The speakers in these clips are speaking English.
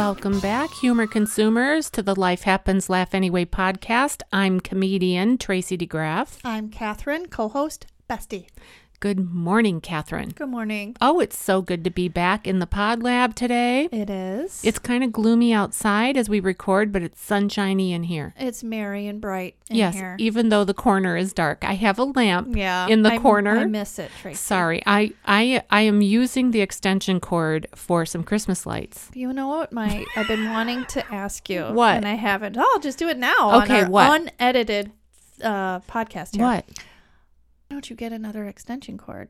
Welcome back, humor consumers, to the Life Happens Laugh Anyway podcast. I'm comedian Tracy DeGraff. I'm Catherine, co host, Bestie. Good morning, Catherine. Good morning. Oh, it's so good to be back in the pod lab today. It is. It's kind of gloomy outside as we record, but it's sunshiny in here. It's merry and bright in yes, here. even though the corner is dark. I have a lamp yeah. in the I- corner. I miss it, Tracy. Sorry, I, I I am using the extension cord for some Christmas lights. You know what? My I've been wanting to ask you. What? And I haven't. Oh, I'll just do it now. Okay, what? unedited uh, podcast here. What? Why don't you get another extension cord?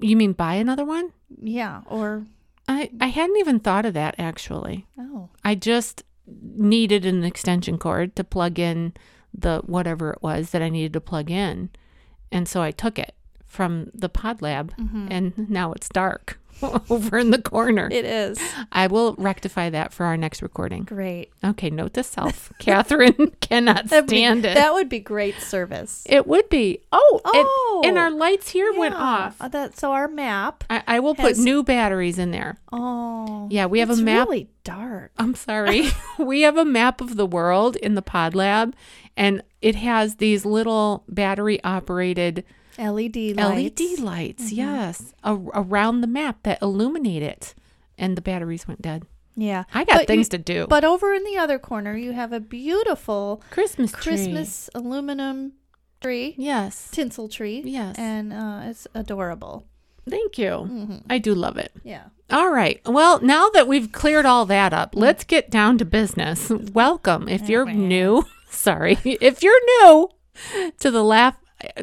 You mean buy another one? Yeah. Or, I I hadn't even thought of that actually. oh. I just needed an extension cord to plug in the whatever it was that I needed to plug in. And so I took it from the pod lab mm-hmm. and now it's dark over in the corner. It is. I will rectify that for our next recording. Great. Okay, note to self. Catherine cannot That'd be- stand it. That would be great service. it would be. Oh, it- Oh, and our lights here went off. Uh, That, so our map. I, I will put new batteries in there. Oh. Yeah, we have a it's map. really dark. I'm sorry. we have a map of the world in the pod lab, and it has these little battery operated LED lights. LED lights, yes, a- around the map that illuminate it. And the batteries went dead. Yeah. I got But things you- to do. But over in the other corner, you have a beautiful Christmas tree. Christmas aluminum tree, Yes. tinsel tree. Yes. And uh, it's adorable. Thank you. Mm-hmm. I do love it. Yeah. All right. Well, now that we've cleared all that up, Mm. let's get down to business. Welcome. If you're new, sorry. If you're new to the Laugh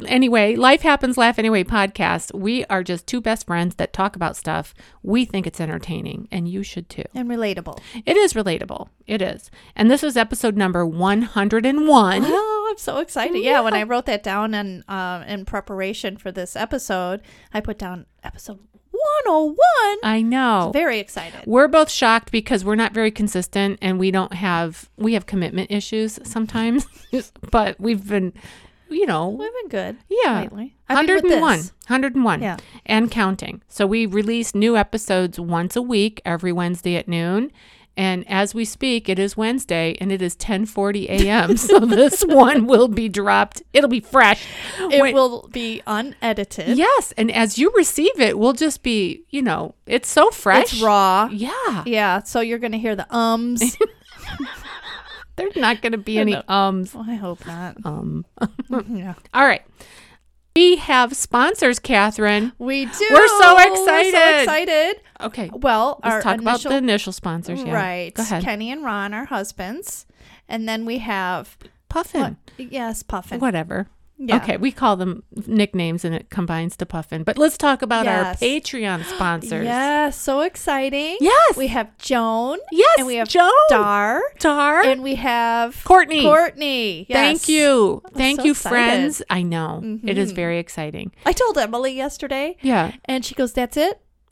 Anyway, Life Happens Laugh Anyway podcast, we are just two best friends that talk about stuff. We think it's entertaining, and you should too. And relatable. It is relatable. It is. And this is episode number 101. Oh, I'm so excited. Yeah, when I wrote that down and uh, in preparation for this episode, I put down episode 101. I know. Very excited. We're both shocked because we're not very consistent and we don't have we have commitment issues sometimes. but we've been you know, We've been good yeah. lately. I mean, with 101. 101. Yeah. And counting. So we release new episodes once a week every Wednesday at noon. And as we speak, it is Wednesday and it is 10:40 a.m. so this one will be dropped. It'll be fresh. It when- will be unedited. Yes, and as you receive it, we'll just be, you know, it's so fresh. It's raw. Yeah. Yeah, so you're going to hear the ums. There's not going to be any ums. Well, I hope not. Um. yeah. All right. We have sponsors, Catherine. We do. We're so excited. We're so excited. Okay. Well, Let's our talk about the initial sponsors. Yeah. right. Go ahead. Kenny and Ron, our husbands, and then we have Puffin. yes, Puffin. Whatever. Yeah. Okay. We call them nicknames and it combines to Puffin. But let's talk about our Patreon sponsors. Yeah, so exciting. Yes. We have Joan. Yes. And we have Joan. Dar. Dar. And we have Courtney. Courtney. Yes. Thank you. Thank so you, excited. friends. I know. It is Mhm. very exciting. I told Emily yesterday, Yeah. and she goes, "That's it."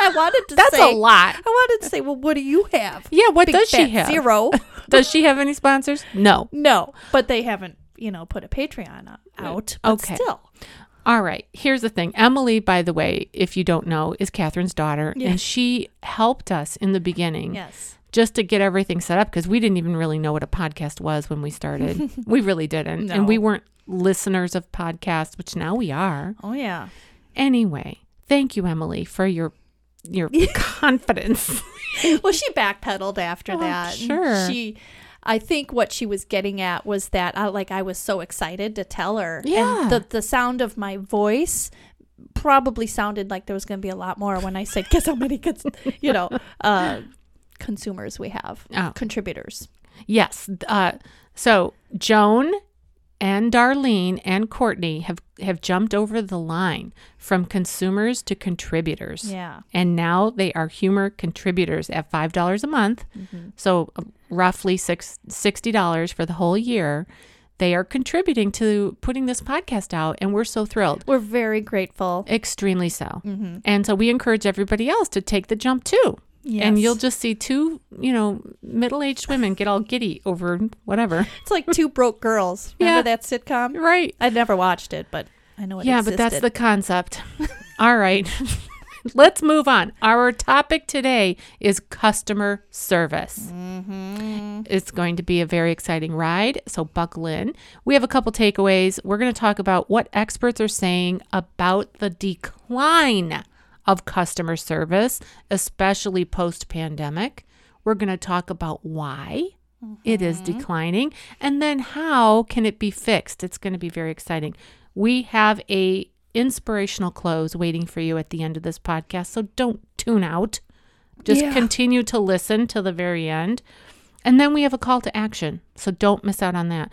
I wanted to That's say a lot. I wanted to say, well, what do you have? Yeah. What Big does she have? Zero. Does she have any sponsors? No. no, but they haven't, you know, put a Patreon out. But Okay. Still. All right. Here's the thing. Emily, by the way, if you don't know, is Catherine's daughter, Yeah. and she helped us in the beginning Yes. just to get everything set up because we didn't even really know what a podcast was when we started. we really didn't, No. and we weren't listeners of podcasts, which now we are. Oh yeah. Anyway, thank you, Emily, for your your confidence. well, she backpedaled after Oh, that. sure. She, I think what she was getting at was that I like I was so excited to tell her. Yeah. And the the sound of my voice probably sounded like there was going to be a lot more when I said guess how many cons- you know uh consumers we have Oh. contributors. Yes. Uh, so Joan and Darlene and Courtney have, have jumped over the line from consumers to contributors. Yeah. And now they are humor contributors at $5 a month. So uh, roughly six, $60 for the whole year. They are contributing to putting this podcast out, and we're so thrilled. We're very grateful. Extremely so. Mm-hmm. And so we encourage everybody else to take the jump too. And you'll just see two, you know, middle aged women get all giddy over whatever. It's like two broke girls. Remember Yeah. that sitcom? Right. I'd never watched it, but I know it yeah, existed. but that's the concept. all right. let's move on. Our topic today is customer service. Mm-hmm. It's going to be a very exciting ride, so buckle in. We have a couple takeaways. We're going to talk about what experts are saying about the decline of customer service, especially post pandemic. We're going to talk about why it is mm-hmm. declining and then how can it be fixed. It's going to be very exciting. We have a inspirational close waiting for you at the end of this podcast, so don't tune out. Just Yeah. continue to listen till the very end. And then we have a call to action, so don't miss out on that.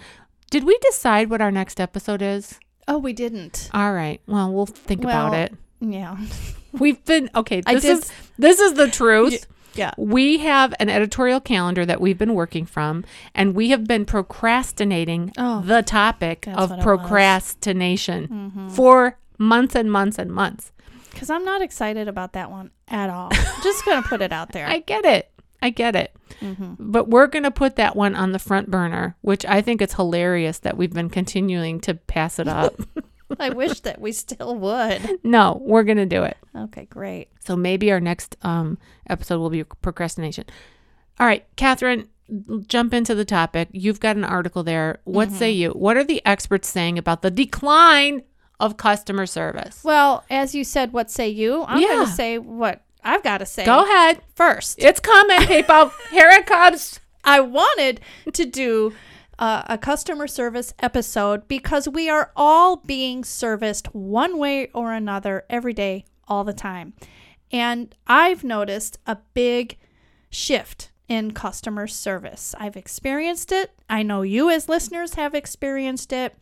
Did we decide what our next episode is? Oh, we didn't. All right. Well, we'll think about it. Yeah. We've been okay. This did- is this is the truth. Yeah. We have an editorial calendar that we've been working from, and we have been procrastinating Oh, the topic of what it was. procrastination Mm-hmm. for months and months and months. Because I'm not excited about that one at all. Just gonna put it out there. I get it. I get it. Mhm. But we're going to put that one on the front burner, which I think it's hilarious that we've been continuing to pass it up. I wish that we still would. no, we're going to do it. Okay, great. So maybe our next um, episode will be procrastination. All right, Catherine, jump into the topic. You've got an article there. What say you? What are the experts saying about the decline of customer service? Well, as you said, what say you? I'm Yeah. gonna say what I've got to say Go ahead. first. It's coming, people. Here it comes. I wanted to do uh, a customer service episode because we are all being serviced one way or another every day, all the time. And I've noticed a big shift in customer service. I've experienced it. I know you, as listeners, have experienced it.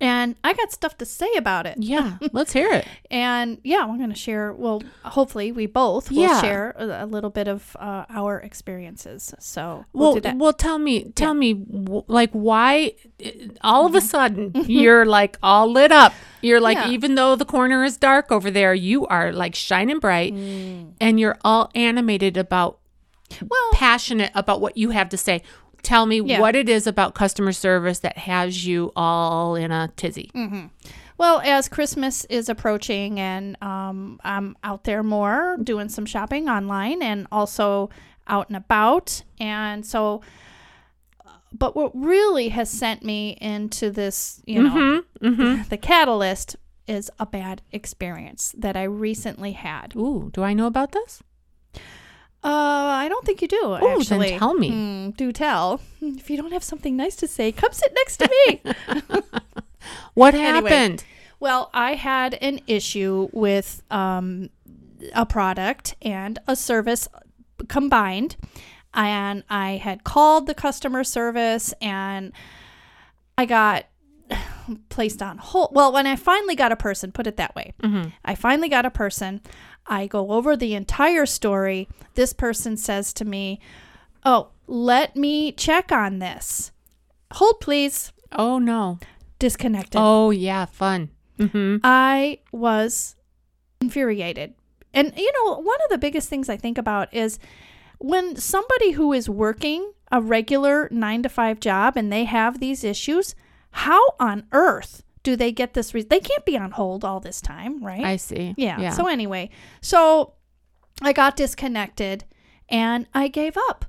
And I got stuff to say about it. Yeah, let's hear it. And yeah, we're going to share. Well, hopefully, we both will Yeah. share a, a little bit of uh, our experiences. So we'll, Well, well, tell me, tell me, w- like, why uh, all Mm-hmm. of a sudden you're like all lit up? You're like, Yeah. even though the corner is dark over there, you are like shining bright, Mm. and you're all animated about, Well, passionate about what you have to say. Tell me Yeah. what it is about customer service that has you all in a tizzy. Mm. Well, as Christmas is approaching and um, I'm out there more doing some shopping online and also out and about. And so, but what really has sent me into this, you know, Mm-hmm. Mm-hmm. the catalyst is a bad experience that I recently had. Ooh, do I know about this? Uh, I don't think you do. Oh, then actually. tell me. Hmm, do tell. If you don't have something nice to say, come sit next to me. What Anyway. happened? Well, I had an issue with um, a product and a service combined. And I had called the customer service and I got placed on hold. Well, when I finally got a person, put it that way, Mm-hmm. I finally got a person. I go over the entire story. This person says to me, Oh, let me check on this. Hold, please. Oh no. Disconnected. Oh yeah, fun. Mm-hmm. I was infuriated. And you know, one of the biggest things I think about is when somebody who is working a regular 9 to 5 job and they have these issues, how on earth do they get this re- they can't be on hold all this time, right? I see. yeah. Yeah. So anyway, so I got disconnected and I gave up.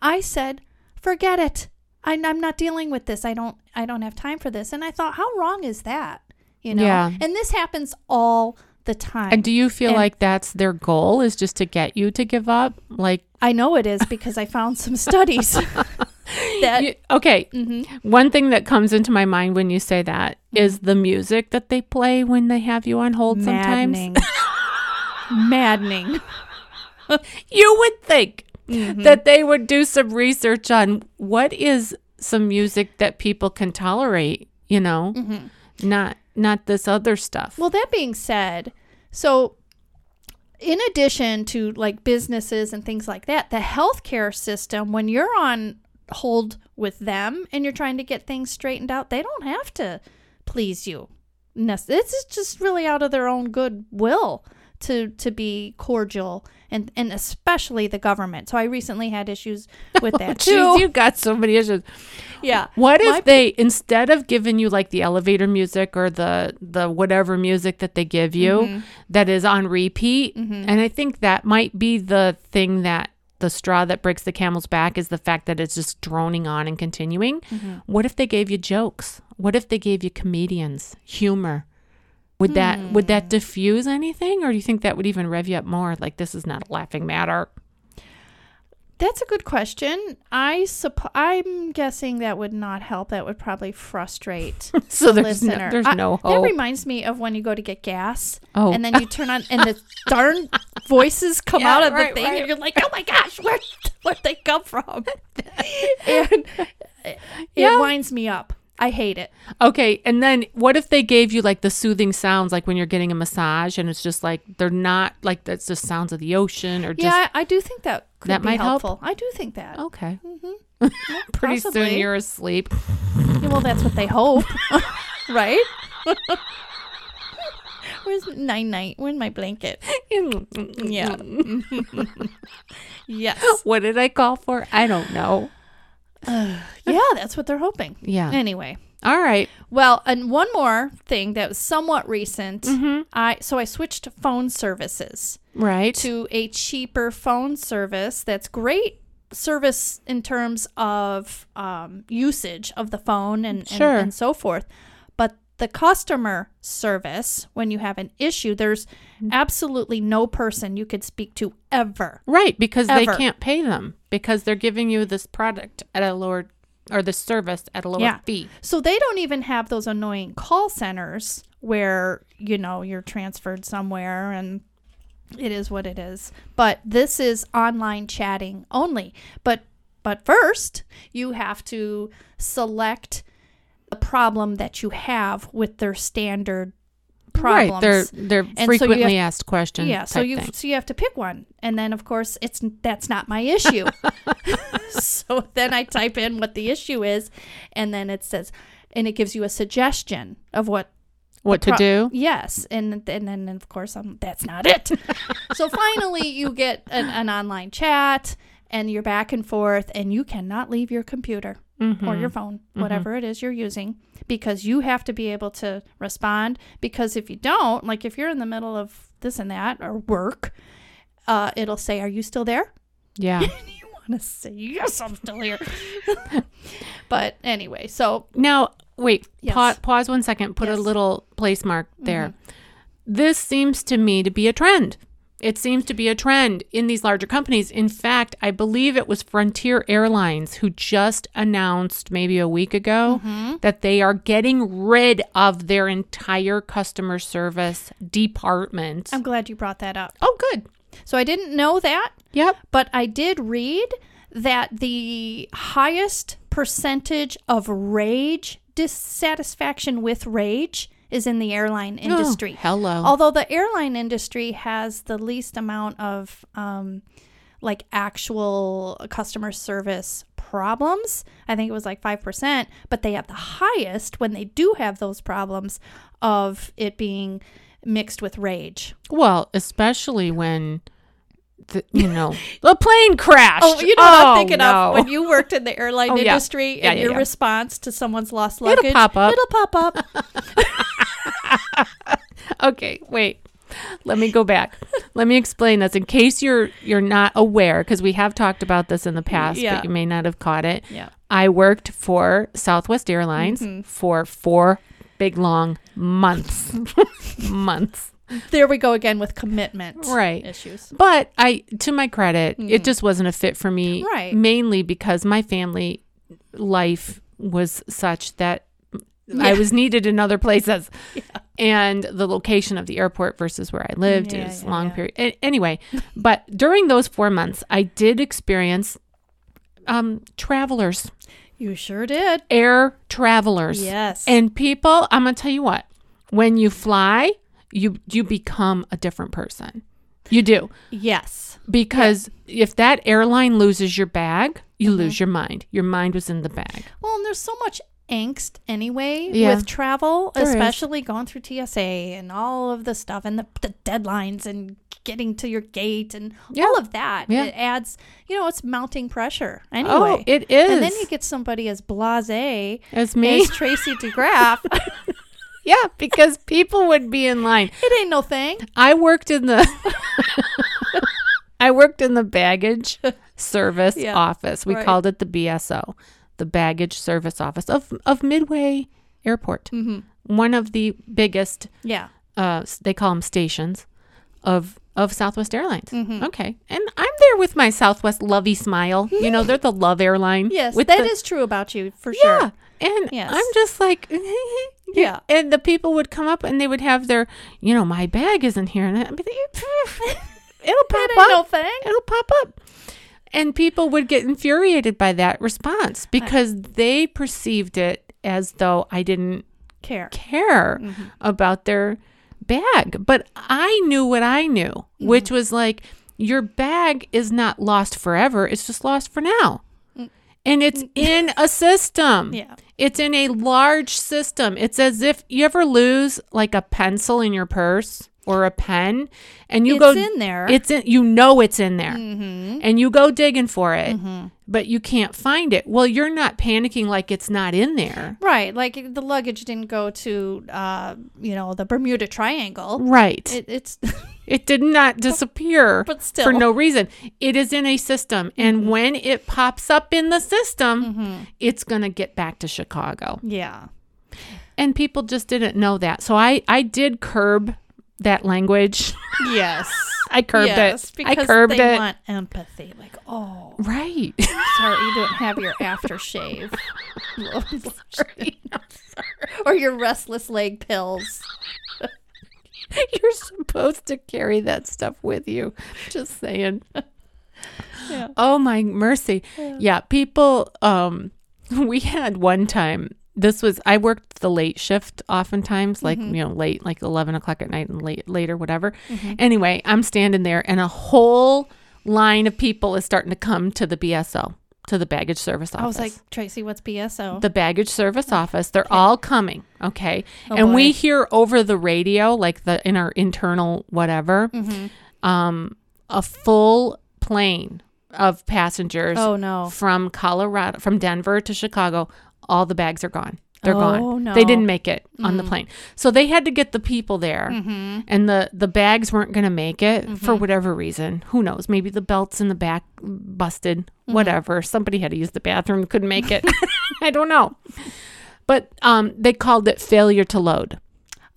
I said, "Forget it. I, I'm not dealing with this. I don't. I don't have time for this." And I thought, how wrong is that? You know. Yeah. And this happens all the time. And do you feel And- like that's their goal is just to get you to give up? Like, I know it is because I found some studies that. you- okay, Mhm. one thing that comes into my mind when you say that is the music that they play when they have you on hold sometimes. Maddening. Maddening. You would think Mhm. that they would do some research on what is some music that people can tolerate, you know, Mhm. not not this other stuff. Well, that being said, so in addition to like businesses and things like that, the healthcare system, when you're on hold with them and you're trying to get things straightened out, they don't have to please you. This is just really out of their own good will to to be cordial and and especially the government. So I recently had issues with that too. Jeez, you got so many issues. yeah. What if My- they instead of giving you like the elevator music or the the whatever music that they give you Mm-hmm. that is on repeat? And I think that might be the thing that the straw that breaks the camel's back is the fact that it's just droning on and continuing. Mm-hmm. What if they gave you jokes? What if they gave you comedians, humor? Would that would Hmm. that diffuse anything or do you think that would even rev you up more like this is not a laughing matter? That's a good question. I supp- I'm guessing that would not help. That would probably frustrate So the there's no, listener. there's I- no That reminds me of when you go to get gas, Oh. and then you turn on, and the darn voices come Yeah, out of right, the thing, right. and you're like, "Oh my gosh, where where'd they come from?" and it Yeah. winds me up. I hate it. Okay, and then what if they gave you like the soothing sounds, like when you're getting a massage, and it's just like they're not like that's just sounds of the ocean or just yeah, I do think that could That be might help? I do think that. okay. Mm-hmm. Pretty soon possibly. you're asleep. Yeah, well, that's what they hope, right? Where's night night? Where's my blanket? Yeah. yes. What did I call for? I don't know. Yeah, that's what they're hoping. Yeah. Anyway, All right. well, and one more thing that was somewhat recent. Mm-hmm. I so I switched phone services Right. to a cheaper phone service that's great service in terms of um, usage of the phone and, and, Sure. and so forth. But the customer service, when you have an issue, there's Mm. absolutely no person you could speak to ever. right, because Ever. they can't pay them because they're giving you this product at a lower or the service at a lower Yeah. fee. So they don't even have those annoying call centers where, you know, you're transferred somewhere and it is what it is. But this is online chatting only. But but first, you have to select the problem that you have with their standard problems. Right. They're they're so you frequently have- asked questions. yeah, so you so you have to pick one, and then of course it's that's not my issue. so then I type in what the issue is, and then it says, and it gives you a suggestion of what what to do. Yes, and and then of course um, that's not it. so finally, you get an, an online chat, and you're back and forth, and you cannot leave your computer Mm-hmm. or your phone, whatever it is you're using, because you have to be able to respond. Because if you don't, like if you're in the middle of this and that or work, uh, it'll say, "Are you still there?" Yeah. you want to say, "Yes, I'm still here." but anyway, so Now, wait, Yes. pa- pause one second, put Yes. Mm-hmm. a little place mark there. This seems to me to be a trend. It seems to be a trend in these larger companies. In fact, I believe it was Frontier Airlines who just announced maybe a week ago Mm-hmm. that they are getting rid of their entire customer service department. I'm glad you brought that up. oh, good. So I didn't know that, Yep. but I did read that the highest percentage of rage dissatisfaction with rage is in the airline industry. Oh, hello. Although the airline industry has the least amount of um, like actual customer service problems, I think it was like 5%, but they have the highest when they do have those problems of it being mixed with rage. Well, especially when, the, you know, the plane crashed. Oh, you know what I'm thinking no. of when you worked in the airline Oh, industry Yeah, and yeah, your yeah. response to someone's lost luggage. It'll pop up. It'll pop up. okay, wait. Let me go back. Let me explain this in case you're you're not aware because we have talked about this in the past, Yeah. but you may not have caught it. yeah. I worked for Southwest Airlines Mm-hmm. for 4 big long months. months. There we go again with commitment Right. issues. But I to my credit, it just wasn't a fit for me Mm. Right. mainly because my family life was such that I was needed in other places. And the location of the airport versus where I lived Yeah, is yeah, long yeah. period. Anyway, but during those 4 months, I did experience um travelers, You sure did. air travelers. Yes. And people, I'm going to tell you what. When you fly, you you become a different person. You do yes. because if that airline loses your bag, you Mm-hmm. lose your mind. Your mind was in the bag. Well, and there's so much angst anyway Yeah. with travel, There is. especially going through TSA and all of the stuff and the, the deadlines and getting to your gate and Yeah. all of that. Yeah. It adds, you know, it's mounting pressure oh, anyway. Oh, it is. And then you get somebody as blasé as me. as Tracy DeGraff. yeah, because people would be in line. it ain't no thing. I worked in the I worked in the baggage service Yeah, office. We right. called it the BSO, the baggage service office of of Midway Airport. Mm-hmm. One of the biggest Yeah. uh they call them stations of of Southwest Airlines. Mhm. Okay. And I'm there with my Southwest lovey smile. You know, they're the love airline. Yes, that is the, true about you for sure. Yeah. sure. And Yes. I'm just like Yeah. and the people would come up and they would have their, you know, my bag isn't here, and I'd be like, it'll pop ain't no up. thing. It'll pop up. And people would get infuriated by that response because they perceived it as though I didn't Care. care Mm-hmm. about their bag. But I knew what I knew, Mm-hmm. which was like, your bag is not lost forever, it's just lost for now. And it's in a system. Mm. Yeah. It's in a large system. It's as if you ever lose like a pencil in your purse or a pen and you it's go in there. it's in you know it's in there. mm-hmm. And you go digging for it, Mm-hmm. but you can't find it. Well, you're not panicking like it's not in there. Right, like the luggage didn't go to, uh, you know, the Bermuda Triangle. Right. It, It, did not disappear but still for no reason. It is in a system and when it pops up in the system, Mm-hmm. it's going to get back to Chicago. yeah, And people just didn't know that. So I I did curb that language. yes, I curbed yes, it. because I curbed they it. want empathy. Like, oh, right. sorry, you don't have your aftershave, Sorry. sorry. or your restless leg pills. You're supposed to carry that stuff with you. Just saying. Yeah. Oh my mercy. Yeah, people um we had one time this was I worked the late shift oftentimes, like Mm-hmm. you know, late like eleven o'clock at night and late later, whatever. Anyway, I'm standing there and a whole line of people is starting to come to the BSO, to the baggage service office. I was like, Tracy, what's BSO? the baggage service office. They're all coming, okay? Oh, and we hear over the radio, like the in our internal whatever, Mm-hmm. um, a full plane of passengers oh no, from Colorado, from Denver to Chicago. All the bags are gone. They're Oh, gone. no. They didn't make it on the plane, so they had to get the people there, mm-hmm. and the the bags weren't going to make it for whatever reason. Who knows? Maybe the belts in the back busted. Mm-hmm. Whatever. Somebody had to use the bathroom, couldn't make it. I don't know. But um, they called it failure to load.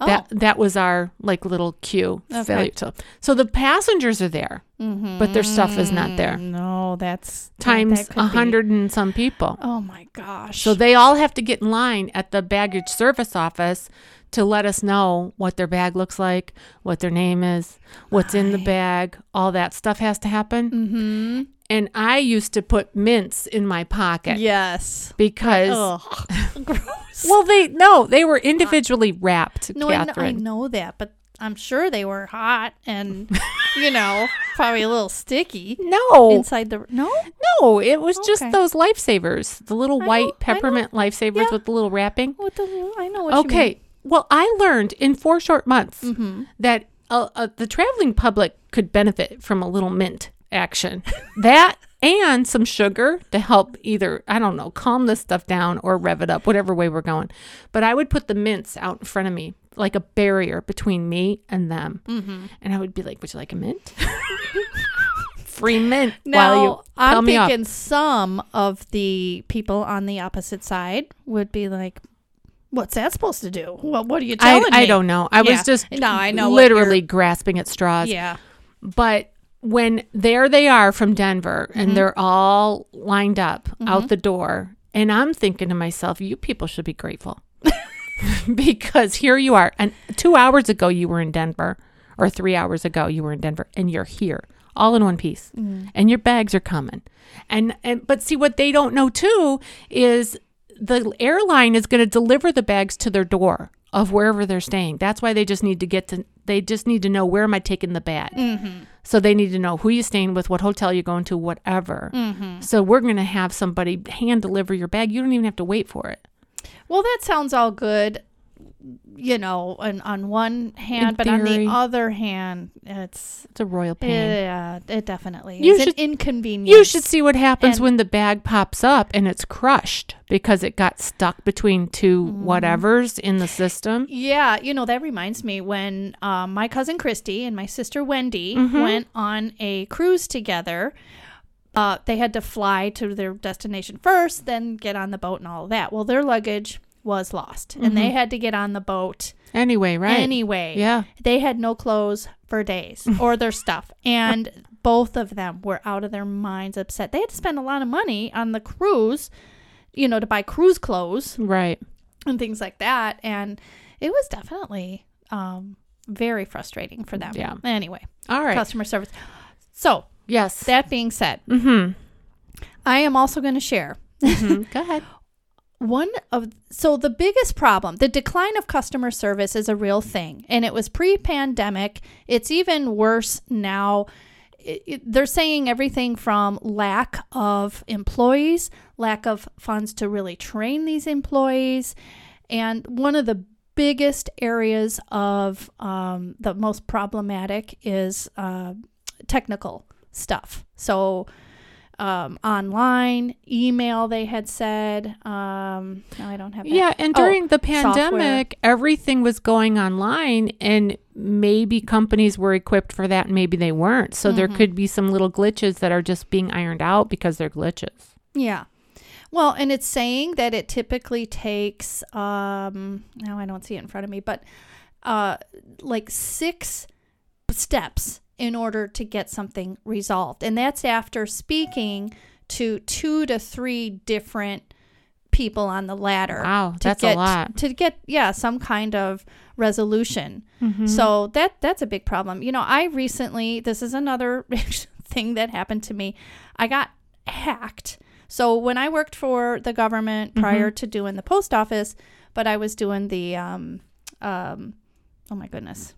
Oh, That that was our like little cue. Okay. Failure to. So the passengers are there, but their stuff is not there. Mm-hmm. no, that's Times a hundred and some people. Oh my gosh. So they all have to get in line at the baggage service office to let us know what their bag looks like, what their name is, what's in the bag. All that stuff has to happen. mm-hmm. And I used to put mints in my pocket Yes. because. Gross. well they no, they were individually wrapped, No, I know, I know that, but I'm sure they were hot and, you know, probably a little sticky No. inside the. No? No, it was just those lifesavers, the little I white know, peppermint lifesavers Yeah. with the little wrapping. What the? I know what Okay. Well, I learned in four short months mean. that uh, uh, the traveling public could benefit from a little mint action. that and some sugar to help either, I don't know, calm this stuff down or rev it up, whatever way we're going. But I would put the mints out in front of me like a barrier between me and them. Mm-hmm. And I would be like, Would you like a mint? Free mint Now, I'm thinking some of the people on the opposite side would be like, "What's that supposed to do? What What are you I, telling me?" I don't know. I Yeah. was just No, I know literally grasping at straws. Yeah. But when there they are from Denver Mm-hmm. and they're all lined up out the door, and I'm thinking to myself, you people should be grateful. because here you are. And two hours ago, you were in Denver, or three hours ago, you were in Denver, and you're here all in one piece. Mm-hmm. And your bags are coming. And, and, but see, what they don't know too is the airline is going to deliver the bags to their door of wherever they're staying. That's why they just need to get to they just need to know where am I taking the bag. Mm-hmm. So they need to know who you're staying with, what hotel you're going to, whatever. Mm-hmm. So we're going to have somebody hand deliver your bag. You don't even have to wait for it. Well, that sounds all good, you know, on, on one hand, but on the other hand, it's It's a royal pain. yeah, it definitely You is should- an inconvenience. You should see what happens And- when the bag pops up and it's crushed because it got stuck between two Mm-hmm. whatevers in the system. Yeah, you know that reminds me when um, my cousin Christy and my sister Wendy Mhm. went on a cruise together. Uh, they had to fly to their destination first, then get on the boat and all that. Well, their luggage was lost, and they had to get on the boat Anyway, right? anyway. yeah. They had no clothes for days or their stuff. And both of them were out of their minds upset. They had to spend a lot of money on the cruise, you know, to buy cruise clothes Right. and things like that. And it was definitely um, very frustrating for them. Yeah. Anyway, All right. customer service. So, yes. that being said, mm-hmm. I am also going to share hmm Go ahead. one of so the biggest problem the decline of customer service is a real thing and it was pre-pandemic. It's even worse now. It- it- they're saying everything from lack of employees lack of funds to really train these employees and one of the biggest areas of um, the most problematic is uh, technical stuff. So um, online, email, they had said. Um, no, I don't have that. Yeah, and Oh, during the software. pandemic, everything was going online, and maybe companies were equipped for that, and maybe they weren't. So there Mhm. could be some little glitches that are just being ironed out because they're glitches. Yeah. Well, and it's saying that it typically takes, um, now I don't see it in front of me, but uh, like six steps in order to get something resolved. And that's after speaking to two to three different people on the ladder. Wow, to that's get, a lot. To get, yeah, some kind of resolution. Mhm. So that that's a big problem. You know, I recently this is another thing that happened to me. I got hacked. So when I worked for the government prior to doing the post office, but I was doing the um um oh my goodness.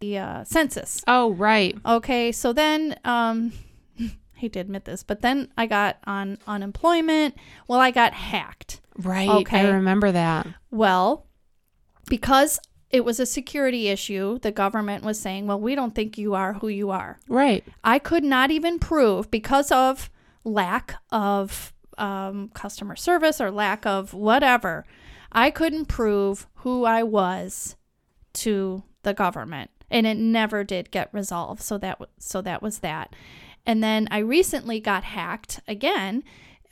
The uh census. oh, right. Okay, so then um hate to admit this, but then I got on unemployment. Well, I got hacked. Right. Okay. I remember that. Well, because it was a security issue, the government was saying, well, we don't think you are who you are. Right. I could not even prove because of lack of um, customer service or lack of whatever. I couldn't prove who I was to the government, and it never did get resolved. So that so that was that. And then I recently got hacked again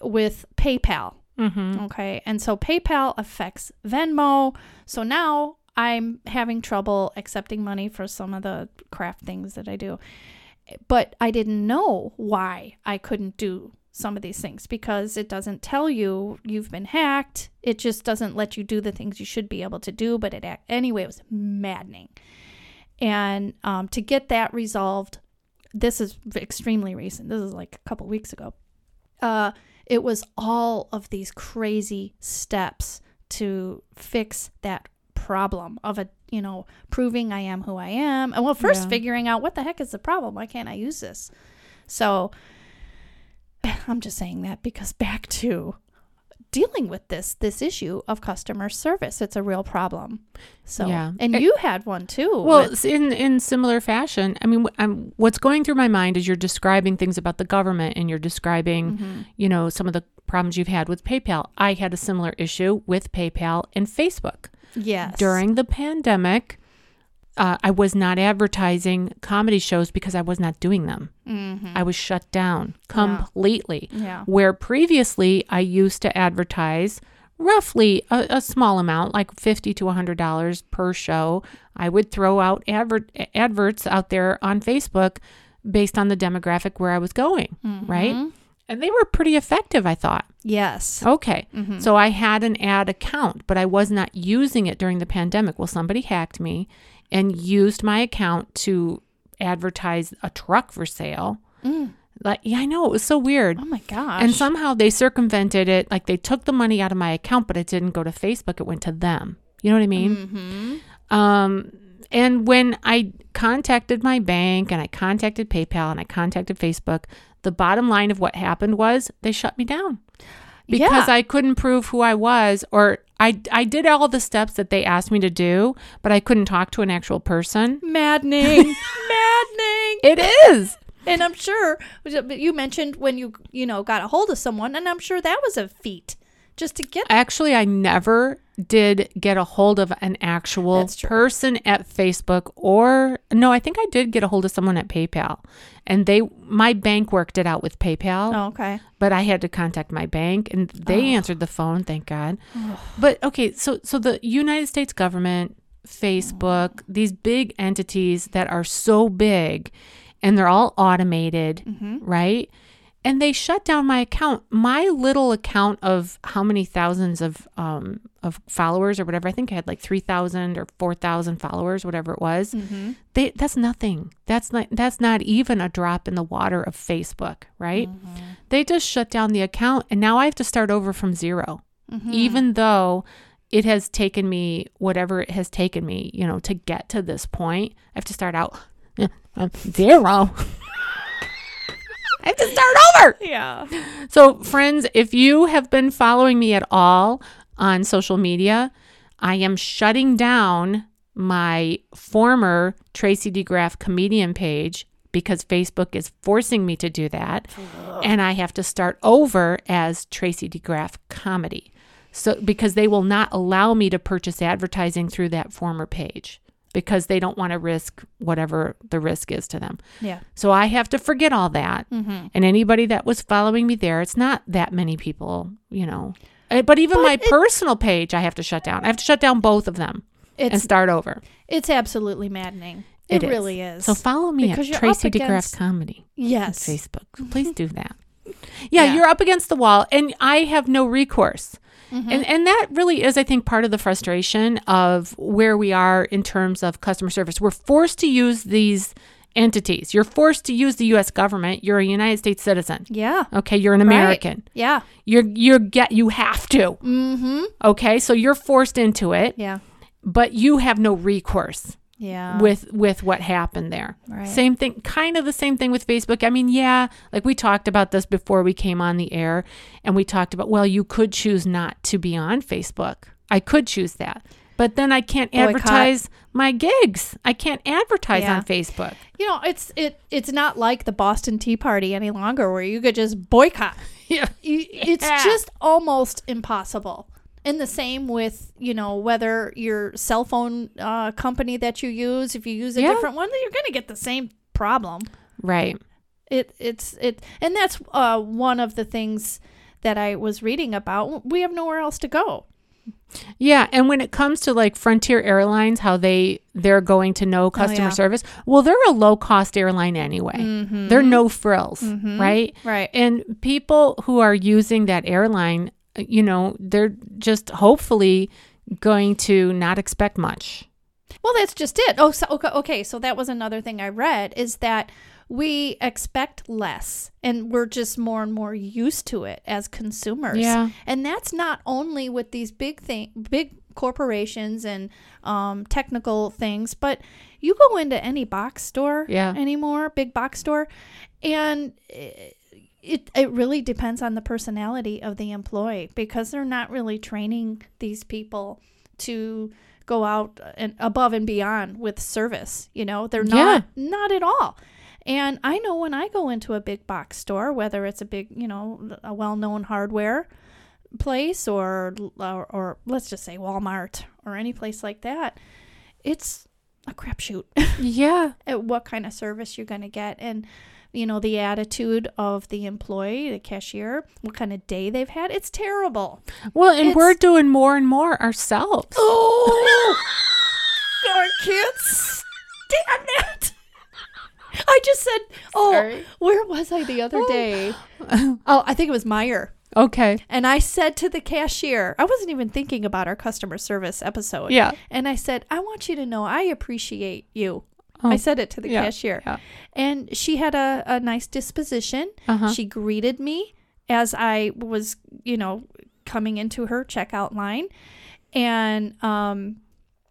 with PayPal. Mm-hmm. Okay. And so PayPal affects Venmo. So now I'm having trouble accepting money for some of the craft things that I do. But I didn't know why I couldn't do some of these things because it doesn't tell you you've been hacked. It just doesn't let you do the things you should be able to do. But it anyway, it was maddening. And um, to get that resolved, this is extremely recent. This is like a couple weeks ago. Uh, it was all of these crazy steps to fix that problem of a you know proving I am who I am and well first Yeah. figuring out what the heck is the problem why can't I use this so I'm just saying that because back to dealing with this this issue of customer service it's a real problem so Yeah. and It- you had one too Well, with- in in similar fashion, I mean, I'm, what's going through my mind is you're describing things about the government, and you're describing, Mhm. you know, some of the problems you've had with PayPal. I had a similar issue with PayPal and Facebook yes during the pandemic. Uh, I was not advertising comedy shows because I was not doing them. Mhm. I was shut down completely. yeah Where previously I used to advertise roughly a, a small amount, like fifty to hundred dollars per show. I would throw out advert adverts out there on Facebook based on the demographic where I was going, right? Mhm. And they were pretty effective, I thought. yes Okay. Mhm. So I had an ad account, but I was not using it during the pandemic. Well, somebody hacked me and used my account to advertise a truck for sale. Mm. Like, yeah, I know. It was so weird. oh my gosh And somehow they circumvented it. Like they took the money out of my account, but it didn't go to Facebook. It went to them. You know what I mean? Mhm. Um, and when I contacted my bank and I contacted PayPal and I contacted Facebook, the bottom line of what happened was they shut me down because Yeah. I couldn't prove who I was or I, I did all the steps that they asked me to do, but I couldn't talk to an actual person. Maddening. Maddening. It is. And I'm sure you mentioned when you you know got a hold of someone, and I'm sure that was a feat just to get. Actually, I never did get a hold of an actual person at Facebook or no, I think I did get a hold of someone at PayPal. And they my bank worked it out with PayPal, Oh, okay. but I had to contact my bank and they Oh. answered the phone, thank God. But okay, so so the United States government, Facebook, these big entities that are so big and they're all automated, Mm-hmm. right? And they shut down my account. My little account of how many thousands of um of followers or whatever. I think I had like 3,000 or 4,000 followers, whatever it was. Mm-hmm. They that's nothing. That's not that's not even a drop in the water of Facebook, right? Mm-hmm. They just shut down the account and now I have to start over from 0 Mm-hmm. even though it has taken me whatever it has taken me, you know, to get to this point. I have to start out zero. I have to start over. Yeah. So, friends, if you have been following me at all on social media, I am shutting down my former Tracy DeGraff comedian page because Facebook is forcing me to do that. And I have to start over as Tracy DeGraff comedy. So, because they will not allow me to purchase advertising through that former page because they don't want to risk whatever the risk is to them. Yeah. So I have to forget all that. Mm-hmm. And anybody that was following me there, it's not that many people, you know. Uh, But even But my it- personal page, I have to shut down. I have to shut down both of them and start over. it's absolutely maddening. It, It is. really is. So follow me Because at Tracy up DeGraff against- Comedy on yes. Facebook. Please do that. Yeah, Yeah. you're up against the wall, and I have no recourse. Mm-hmm. And and that really is, I think, part of the frustration of where we are in terms of customer service. We're forced to use these entities. You're forced to use the U.S. government. You're a United States citizen. Yeah. Okay, you're an Right. American. Yeah. You're you're get you have to. Mm-hmm. Okay, so you're forced into it, Yeah. but you have no recourse Yeah. with with what happened there. Right. Same thing, kind of the same thing with Facebook. I mean, yeah, like we talked about this before we came on the air, and we talked about well, you could choose not to be on Facebook. I could choose that. But then I can't Boycott. advertise my gigs. I can't advertise Yeah. on Facebook. you know, it's it it's not like the Boston Tea Party any longer where you could just boycott. Yeah. You- It's Yeah. just almost impossible. And the same with, you know, whether your cell phone uh, company that you use, if you use a Yeah. different one, you're going to get the same problem. Right. It it's it and that's uh, one of the things that I was reading about. We have nowhere else to go. Yeah, and when it comes to like Frontier Airlines, how they they're going to know customer Oh, yeah. service, well, they're a low cost airline anyway. Mm-hmm. They're no frills, right? Right. And people who are using that airline, you know, they're just hopefully going to not expect much. Well, that's just it. Oh, so, okay, okay. So that was another thing I read is that we expect less and we're just more and more used to it as consumers. Yeah. And that's not only with these big thing big corporations and um, technical things, but you go into any box store Yeah. anymore, big box store, and it, it really depends on the personality of the employee because they're not really training these people to go out and above and beyond with service. You know, they're not not at all. And I know when I go into a big box store, whether it's a big, you know, a well-known hardware place or or, or let's just say Walmart or any place like that, it's a crapshoot Yeah. at what kind of service you're going to get and you know the attitude of the employee the cashier what kind of day they've had. It's terrible. Well, and It's- we're doing more and more ourselves. oh! I can't stand it. I just said oh Sorry. where was i the other oh. day? Oh i think it was Meijer. Okay. and i said to the cashier i wasn't even thinking about our customer service episode. Yeah. and i said i want you to know i appreciate you Oh, I said it to the yeah, cashier. yeah. And she had a, a nice disposition. Uh-huh. She greeted me as I was, you know, coming into her checkout line. And um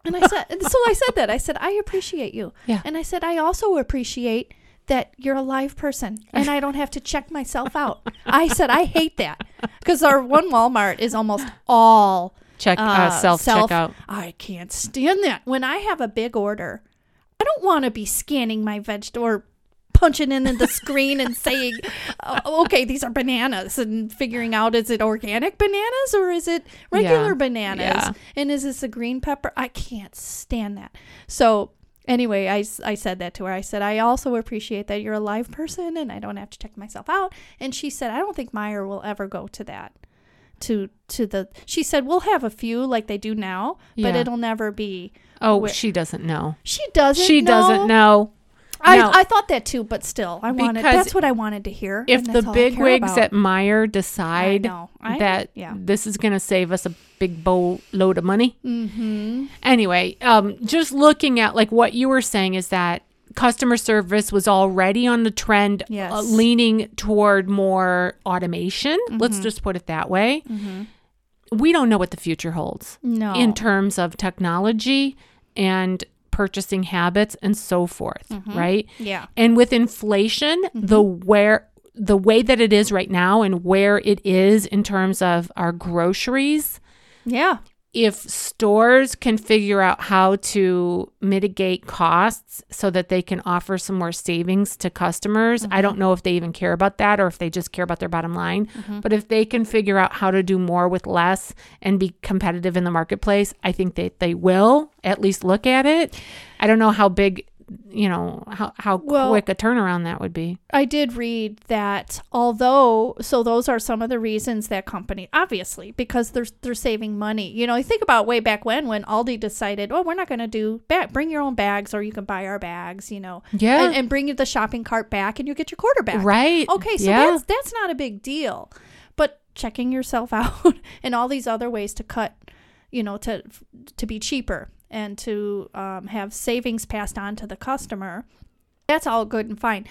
and I said so I said that. I said, I appreciate you. Yeah. And I said, I also appreciate that you're a live person and I don't have to check myself out. I said, I hate that. Because our one Walmart is almost all Check uh, uh, self checkout. I can't stand that. When I have a big order, I don't want to be scanning my vegetable or punching in the screen and saying, oh, oh, okay, these are bananas and figuring out is it organic bananas or is it regular Yeah. bananas? Yeah. And is this a green pepper? I can't stand that. So, anyway, I, I said that to her. I said, I also appreciate that you're a live person and I don't have to check myself out. And she said, I don't think Meijer will ever go to that. To, to the she said we'll have a few like they do now but Yeah. it'll never be Oh, Where- she doesn't know. she doesn't She know. doesn't know. I, No. I thought that too, but still, I wanted. Because That's what I wanted to hear. If the I big wigs at Meijer decide know. I- that yeah. this is going to save us a big bowl load of money. Mm-hmm. Anyway, um, just looking at like what you were saying is that customer service was already on the trend, Yes. uh, leaning toward more automation. Let's Mm-hmm. just put it that way. Hmm. We don't know what the future holds no, in terms of technology and purchasing habits and so forth, Mm-hmm. right? yeah, And with inflation, the Mm-hmm. where the way that it is right now and where it is in terms of our groceries, yeah, if stores can figure out how to mitigate costs so that they can offer some more savings to customers, I don't know if they even care about that or if they just care about their bottom line. Mm-hmm. But if they can figure out how to do more with less and be competitive in the marketplace, I think that they will at least look at it. I don't know how big, you know, how, how Well- quick a turnaround that would be. I did read that although so those are some of the reasons that company obviously because they're they're saving money. You know, you think about way back when when Aldi decided, oh, we're not going to do bag, bring your own bags or you can buy our bags. You know, Yeah. and, and bring the shopping cart back and you get your quarter back. Right. Okay, so yeah. that's that's not a big deal. But checking yourself out and all these other ways to cut, you know, to to be cheaper and to um, have savings passed on to the customer, that's all good and fine.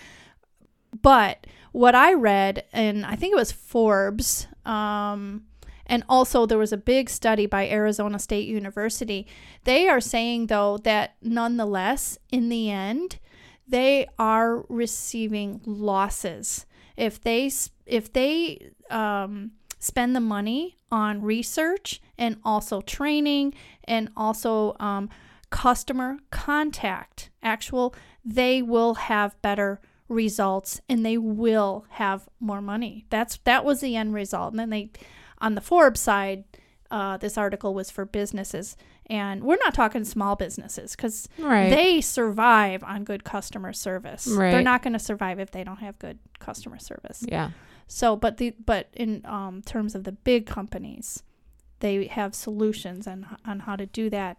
But what I read, and I think it was Forbes, um, and also there was a big study by Arizona State University. They are saying though that nonetheless, in the end, they are receiving losses if they if they um, spend the money on research and also training and also um, customer contact. Actual they will have better results and they will have more money. That's that was the end result. And then they on the forbes side uh, this article was for businesses. And we're not talking small businesses because Right. they survive on good customer service. They're not going to survive if they don't have good customer service. Yeah. so, but the but in um, terms of the big companies, they have solutions on on how to do that.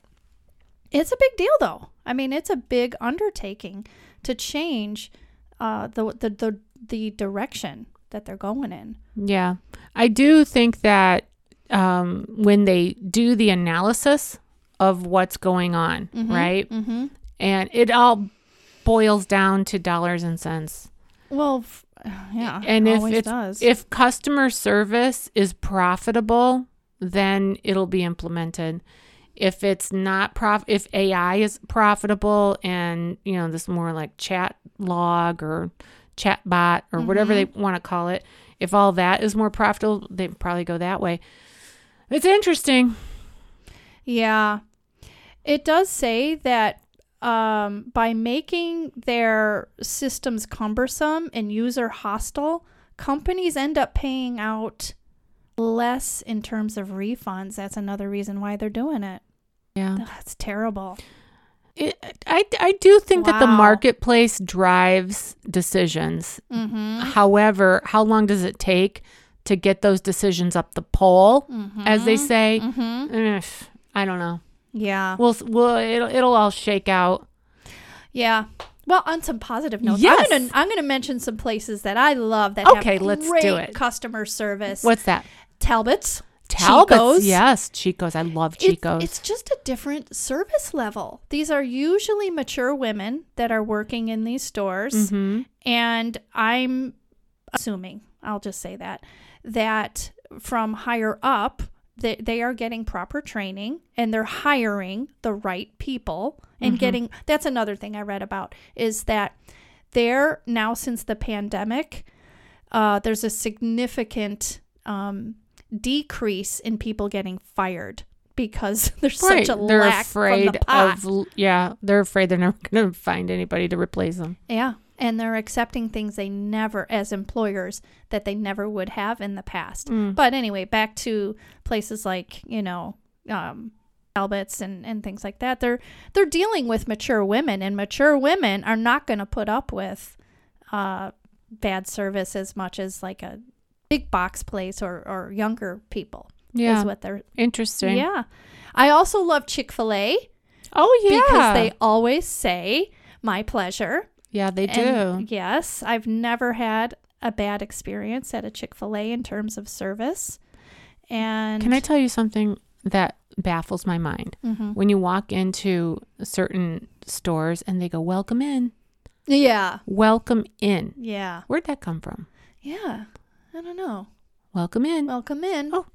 It's a big deal, though. I mean, it's a big undertaking to change uh, the, the the the direction that they're going in. Yeah. I do think that um, when they do the analysis of what's going on, right? Mm-hmm. And it all boils down to dollars and cents. Well, f- yeah, and it if always it's, does. if customer service is profitable, then it'll be implemented. If it's not prof, if AI is profitable and you know this more like chat log or chat bot or whatever they want to call it, if all that is more profitable, they probably go that way. It's interesting. Yeah. It does say that um, by making their systems cumbersome and user hostile, companies end up paying out less in terms of refunds. That's another reason why they're doing it. Yeah. That's terrible. It, I, I do think that the marketplace drives decisions. Mm-hmm. However, how long does it take to get those decisions up the pole, as they say? Mm-hmm. I don't know. Yeah. We'll, we'll it'll, it'll all shake out. Yeah. Well, on some positive notes, Yes. I'm gonna I'm gonna mention some places that I love that Okay, have let's do it. customer service. What's that? Talbots. Talbot's. Chico's. Yes, Chico's. I love Chico's. It's, just a different service level. These are usually mature women that are working in these stores. hmm And I'm assuming, I'll just say that, that from higher up, they, they are getting proper training and they're hiring the right people and getting that's another thing I read about is that there now since the pandemic, uh, there's a significant um, decrease in people getting fired because there's Right. such a they're lack afraid the of yeah, they're afraid they're never going to find anybody to replace them. Yeah. And they're accepting things they never, as employers, that they never would have in the past. Mm. But anyway, back to places like, you know, um, Alberts and, and things like that. They're they're dealing with mature women, and mature women are not going to put up with uh, bad service as much as like a big box place or, or younger people. Yeah. Is what they're. Interesting. Yeah. I also love Chick fil A Oh yeah. because they always say, my pleasure. Yeah, they do. And yes, I've never had a bad experience at a Chick fil A in terms of service. And Can I tell you something that baffles my mind? Mhm. When you walk into certain stores and they go, "Welcome in." Yeah. Welcome in. Yeah. Where'd that come from? Yeah. I don't know. Welcome in. Welcome in. Oh,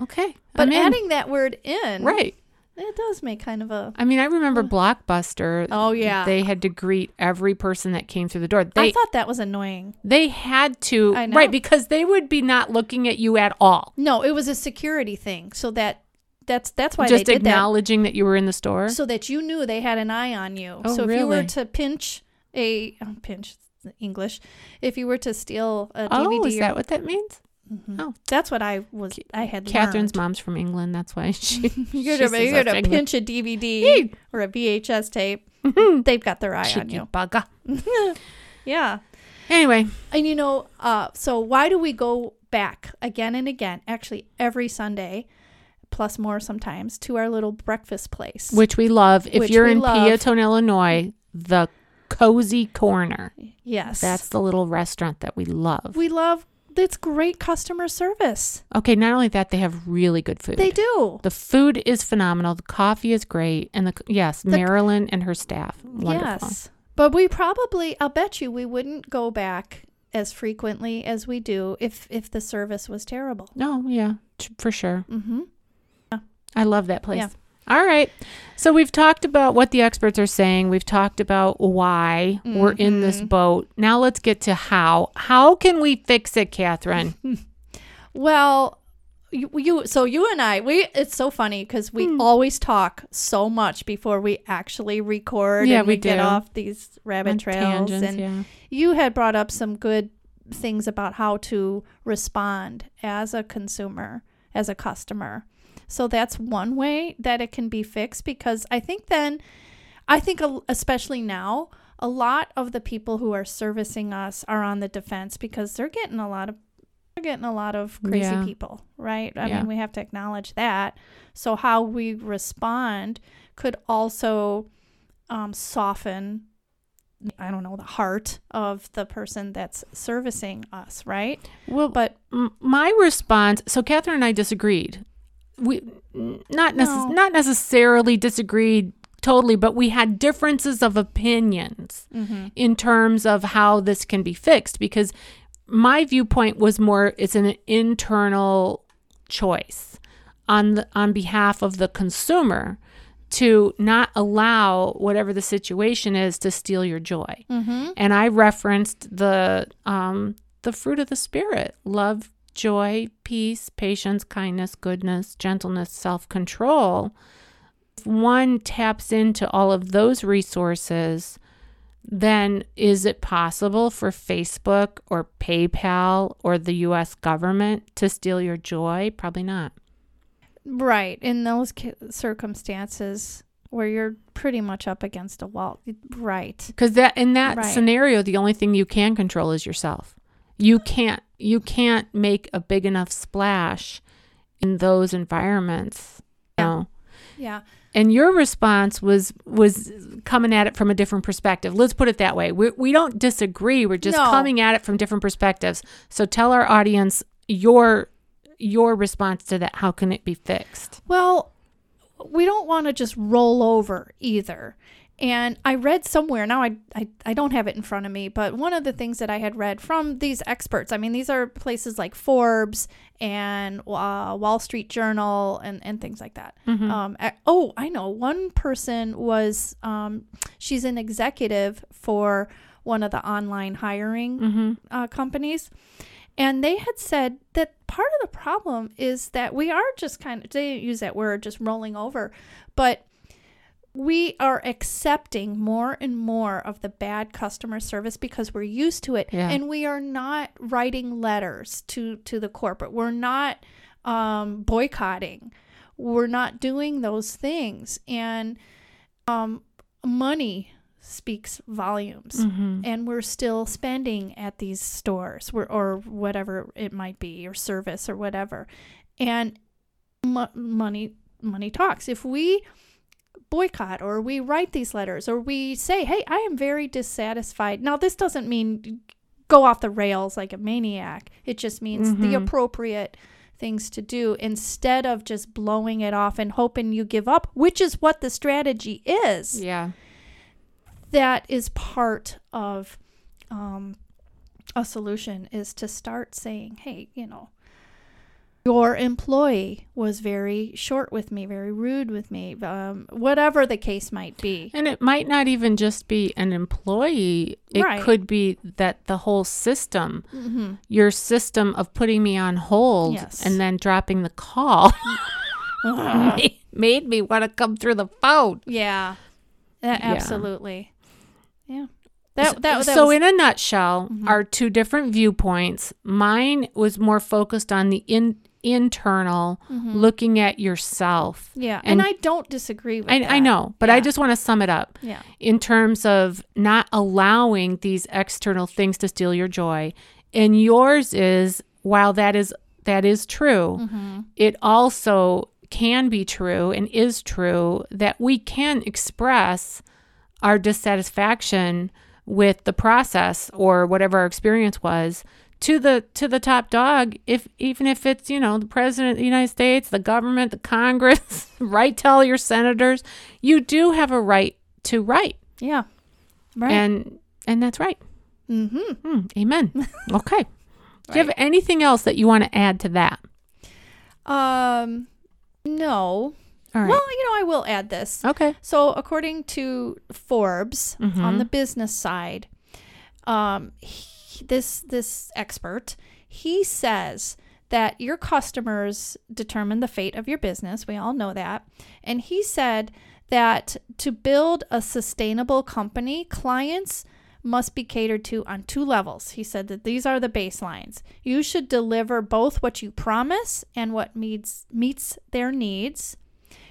Okay. but I'm in. adding that word in, right. it does make kind of a. I mean, I remember oh. Blockbuster. Oh, yeah. They had to greet every person that came through the door. I They thought that was annoying. they had to I right because they would be not looking at you at all. No, it was a security thing. So that that's that's why Just they did acknowledging that. you were in the store. So that you knew they had an eye on you. Oh, so if you were to pinch a oh, pinch English, if you were to steal a oh, DVD, is or- that what that means? Mhm. Oh. that's what I was. I had Catherine's learned. mom's from England. That's why she. You're gonna, you're gonna pinch a DVD or a VHS tape. They've got their eye on you. bugger. Yeah. Anyway, And you know, uh, so why do we go back again and again, actually every Sunday, plus more sometimes, to our little breakfast place? which we love. If Which you're in love. Peotone, Illinois, the Cozy Corner. yes. That's the little restaurant that we love. we love it's great customer service. okay, not only that, they have really good food. They do. The food is phenomenal. The coffee is great, and the yes, Marilyn and her staff, wonderful. Yes. But we probably I'll bet you we wouldn't go back as frequently as we do if if the service was terrible. No, yeah, t- for sure. Mm-hmm. I love that place. Yeah. All right. So we've talked about what the experts are saying. We've talked about why we're in this Mhm. boat. Now let's get to how. How can we fix it, Catherine? Well, you, you so you and I we it's so funny because we Hmm. always talk so much before we actually record Yeah, and we, we get off these rabbit On trails tangents, and yeah. you had brought up some good things about how to respond as a consumer as a customer so that's one way that it can be fixed because i think then i think especially now a lot of the people who are servicing us are on the defense because they're getting a lot of they're getting a lot of crazy Yeah. people right i Yeah. mean we have to acknowledge that so how we respond could also um, soften I don't know, the heart of the person that's servicing us, right? Well, But M- my response so catherine and i disagreed we not necess- No. not necessarily disagreed totally but we had differences of opinions in terms of how this can be fixed because my viewpoint was more it's an internal choice on the on behalf of the consumer to not allow whatever the situation is to steal your joy mm-hmm. and I referenced the um the fruit of the spirit love joy peace patience kindness goodness gentleness self-control if one taps into all of those resources then is it possible for Facebook or PayPal or the US government to steal your joy probably not right in those circumstances where you're pretty much up against a wall, right? Because that in that Right. scenario, the only thing you can control is yourself. You can't you can't make a big enough splash in those environments. You Yeah. know? Yeah, And your response was was coming at it from a different perspective. Let's put it that way. We we don't disagree. We're just No. coming at it from different perspectives. So tell our audience your your response to that. How can it be fixed? Well, we don't want to just roll over either. And I read somewhere, now I, I, I don't have it in front of me, but one of the things that I had read from these experts, I mean, these are places like Forbes and uh, Wall Street Journal and, and things like that. Mm-hmm. Um, oh, I know. One person was, um, she's an executive for one of the online hiring Mm-hmm. uh, companies. And they had said that part of the problem is that we are just kind of, they didn't use that word, just rolling over, but we are accepting more and more of the bad customer service because we're used to it Yeah. and we are not writing letters to to the corporate. We're not um, boycotting. We're not doing those things. And um, money speaks volumes Mhm. and we're still spending at these stores or, or whatever it might be or service or whatever. And mo- money money talks. If we boycott or we write these letters or we say hey i am very dissatisfied now this doesn't mean go off the rails like a maniac it just means the Mhm. appropriate things to do instead of just blowing it off and hoping you give up which is what the strategy is Yeah. that is part of um, a solution is to start saying, hey, you know, your employee was very short with me, very rude with me, um, whatever the case might be. And it might not even just be an employee. It Right. could be that the whole system, Mm-hmm. your system of putting me on hold Yes. and then dropping the call made- made me want to come through the phone. yeah, that, Yeah. absolutely. Yeah. That, that, that so was, in a nutshell, Mhm. our two different viewpoints. Mine was more focused on the in, internal, Mhm. looking at yourself. yeah, and, and- I don't disagree with I, that. I know, but I just want to sum it up. Yeah. in terms of not allowing these external things to steal your joy. And yours is while that is that is true, Mm-hmm. it also can be true and is true that we can express our dissatisfaction with the process or whatever our experience was to the to the top dog if even if it's you know the president of the united states the government the congress right to all your senators you do have a right to write Yeah. Right. and and that's right mm-hmm. Hmm, amen okay do you have anything else that you want to add to that Um, no. all right Well, you know, I will add this. okay So, according to Forbes on Mhm. the business side, um, he, this this expert he says that your customers determine the fate of your business. We all know that, and he said that to build a sustainable company, clients must be catered to on two levels. He said that these are the baselines. You should deliver both what you promise and what meets meets their needs.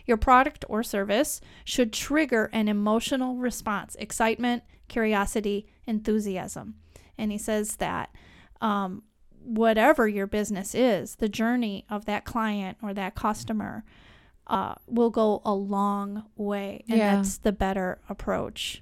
Your product or service should trigger an emotional response excitement, curiosity, enthusiasm. And he says that um, whatever your business is, the journey of that client or that customer uh, will go a long way. And Yeah. that's the better approach.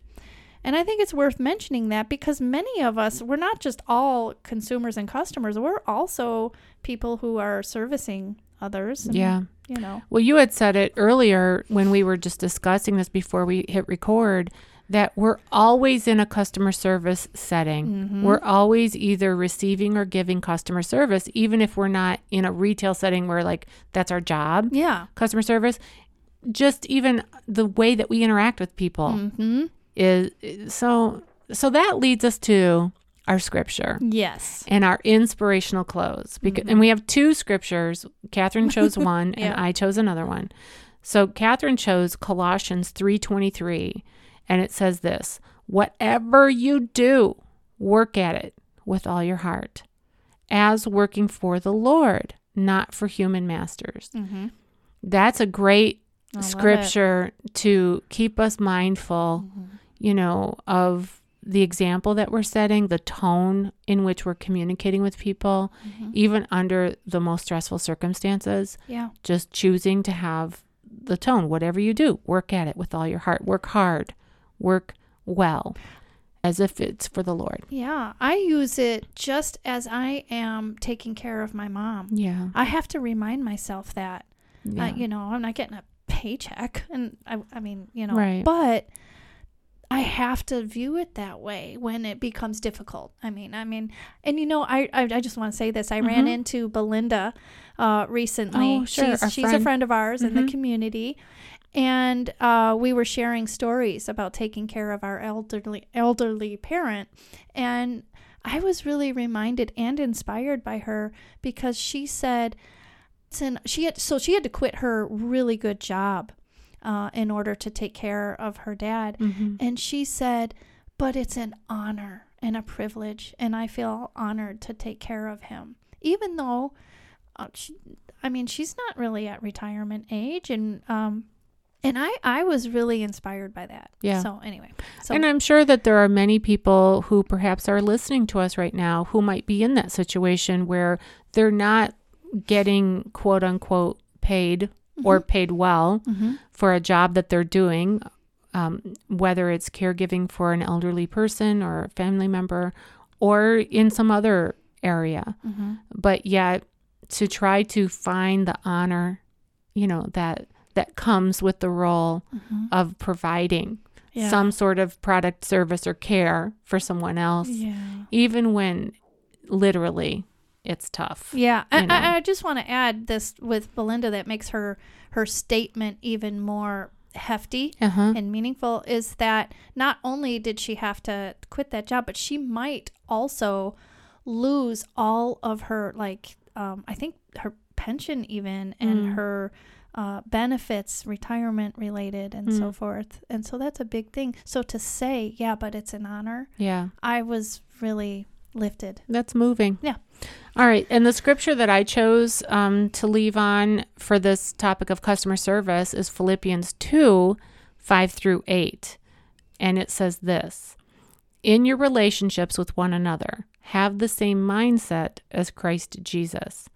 And I think it's worth mentioning that because many of us, we're not just all consumers and customers, we're also people who are servicing others. and, yeah You know. Well, you had said it earlier when we were just discussing this before we hit record that we're always in a customer service setting. Mhm. We're always either receiving or giving customer service, even if we're not in a retail setting where, like, that's our job, Yeah. customer service. Just even the way that we interact with people Mm-hmm. is so. So that leads us to our scripture Yes. and our inspirational close. Because, And we have two scriptures. Catherine chose one, Yeah. and I chose another one. So Catherine chose Colossians three twenty three, and it says this: "Whatever you do, work at it with all your heart, as working for the Lord, not for human masters." Mm-hmm. That's a great I scripture to keep us mindful Mm-hmm. you know, of the example that we're setting, the tone in which we're communicating with people, Mhm. even under the most stressful circumstances, Yeah. just choosing to have the tone. Whatever you do, work at it with all your heart. Work hard, work well, as if it's for the Lord. Yeah. I use it just as I am taking care of my mom. Yeah. I have to remind myself that, yeah. uh, you know, I'm not getting a paycheck. And I, I mean, you know, Right. but I have to view it that way when it becomes difficult. I mean, I mean, and you know, I, I, I just want to say this. I ran Mhm. into Belinda uh, recently. Oh, sure, She's, she's a friend. friend of ours in Mhm. the community. And uh, we were sharing stories about taking care of our elderly elderly parent, and I was really reminded and inspired by her because she said, and she had so she had to quit her really good job uh, in order to take care of her dad, Mhm. and she said, but it's an honor and a privilege, and I feel honored to take care of him, even though, uh, she, I mean, she's not really at retirement age, and um, and I I was really inspired by that. Yeah. So anyway, so and I'm sure that there are many people who perhaps are listening to us right now who might be in that situation where they're not getting quote unquote paid or paid well Mhm. for a job that they're doing, um, whether it's caregiving for an elderly person or a family member or in some other area. Mhm. But yet to try to find the honor, you know, that that comes with the role Mhm. of providing yeah. some sort of product, service, or care for someone else, yeah. even when literally it's tough. Yeah, I. I, I just want to add this with Belinda that makes her her statement even more hefty Uh huh. and meaningful is that not only did she have to quit that job, but she might also lose all of her like um, I think her pension even and Mm. her uh, benefits, retirement related, and so Mm. forth. And so that's a big thing. So to say, yeah, but it's an honor. Yeah, I was really lifted. that's moving. Yeah. All right. And the scripture that I chose um, to leave on for this topic of customer service is Philippians 2 5 through 8. And it says this In your relationships with one another, have the same mindset as Christ Jesus,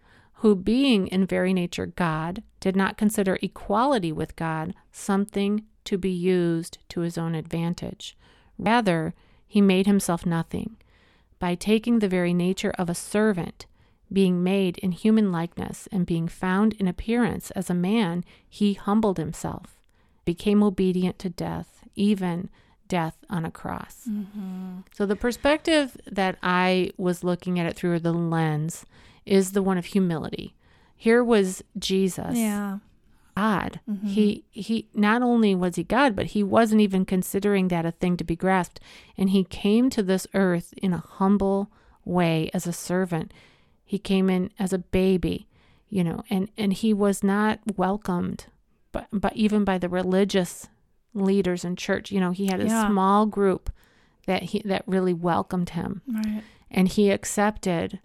who, being in very nature God, did not consider equality with God something to be used to his own advantage. Rather, he made himself nothing by taking the very nature of a servant, being made in human likeness, and being found in appearance as a man, he humbled himself, became obedient to death, even death on a cross. Mm-hmm. So, the perspective that I was looking at it through the lens is the one of humility. Here was Jesus, Yeah. God. Mhm. He he not only was he God, but he wasn't even considering that a thing to be grasped. And he came to this earth in a humble way as a servant. He came in as a baby, you know, and and he was not welcomed but but even by the religious leaders in church. You know, he had a Yeah. small group that he that really welcomed him Right. and he accepted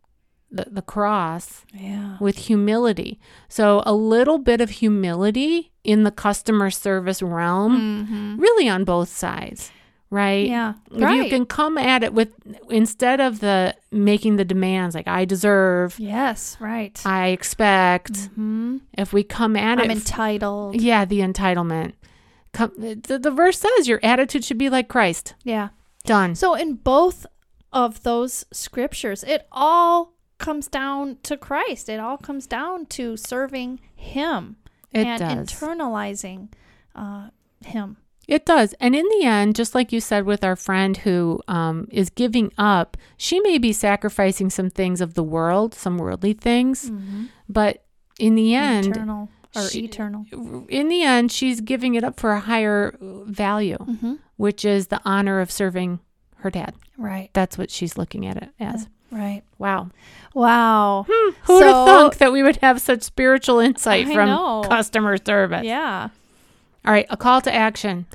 the, the cross Yeah. with humility. So a little bit of humility in the customer service realm, Mm-hmm. really on both sides, right? Yeah. If right. you can come at it with instead of the making the demands like I deserve, Yes. Right. I expect, mm-hmm. if we come at it. I'm it entitled. yeah, the entitlement. Come, the, the verse says your attitude should be like Christ. Yeah. Done. So in both of those scriptures, it all comes down to Christ. It all comes down to serving Him It and does. internalizing uh, Him. It does. And in the end, just like you said with our friend who um, is giving up, she may be sacrificing some things of the world, some worldly things, but in the end, Eternal or she- eternal. in the end, she's giving it up for a higher value, Mm-hmm. which is the honor of serving her dad. Right. That's what she's looking at it as. Right. Wow. Wow. Hmm, who'd have thunk that we would have such spiritual insight I from know. customer service? Yeah. All right, a call to action.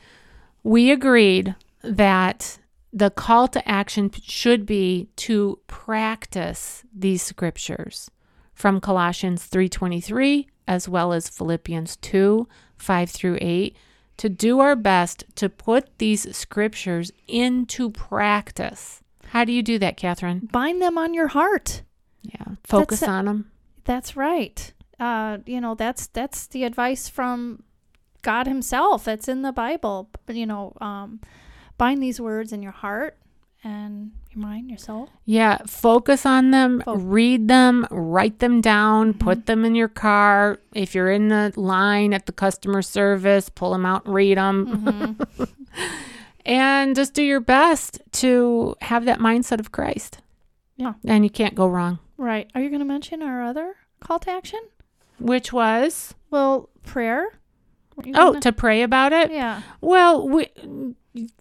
We agreed that the call to action should be to practice these scriptures from Colossians 3:23 as well as Philippians 2 5 through 8 to do our best to put these scriptures into practice. How do you do that, Catherine? Bind them on your heart. Yeah, focus That's- on them. That's right. Uh, you know, that's that's the advice from God Himself. That's in the Bible. But you know, um, bind these words in your heart and your mind, your soul. Yeah, focus on them, Fo- read them, write them down, Mhm. put them in your car. If you're in the line at the customer service, pull them out and read them. Mhm. And just do your best to have that mindset of Christ. Yeah. And you can't go wrong. right. Are you going to mention our other call to action? Which was, Well, prayer. Oh, gonna- to pray about it? yeah. Well, we,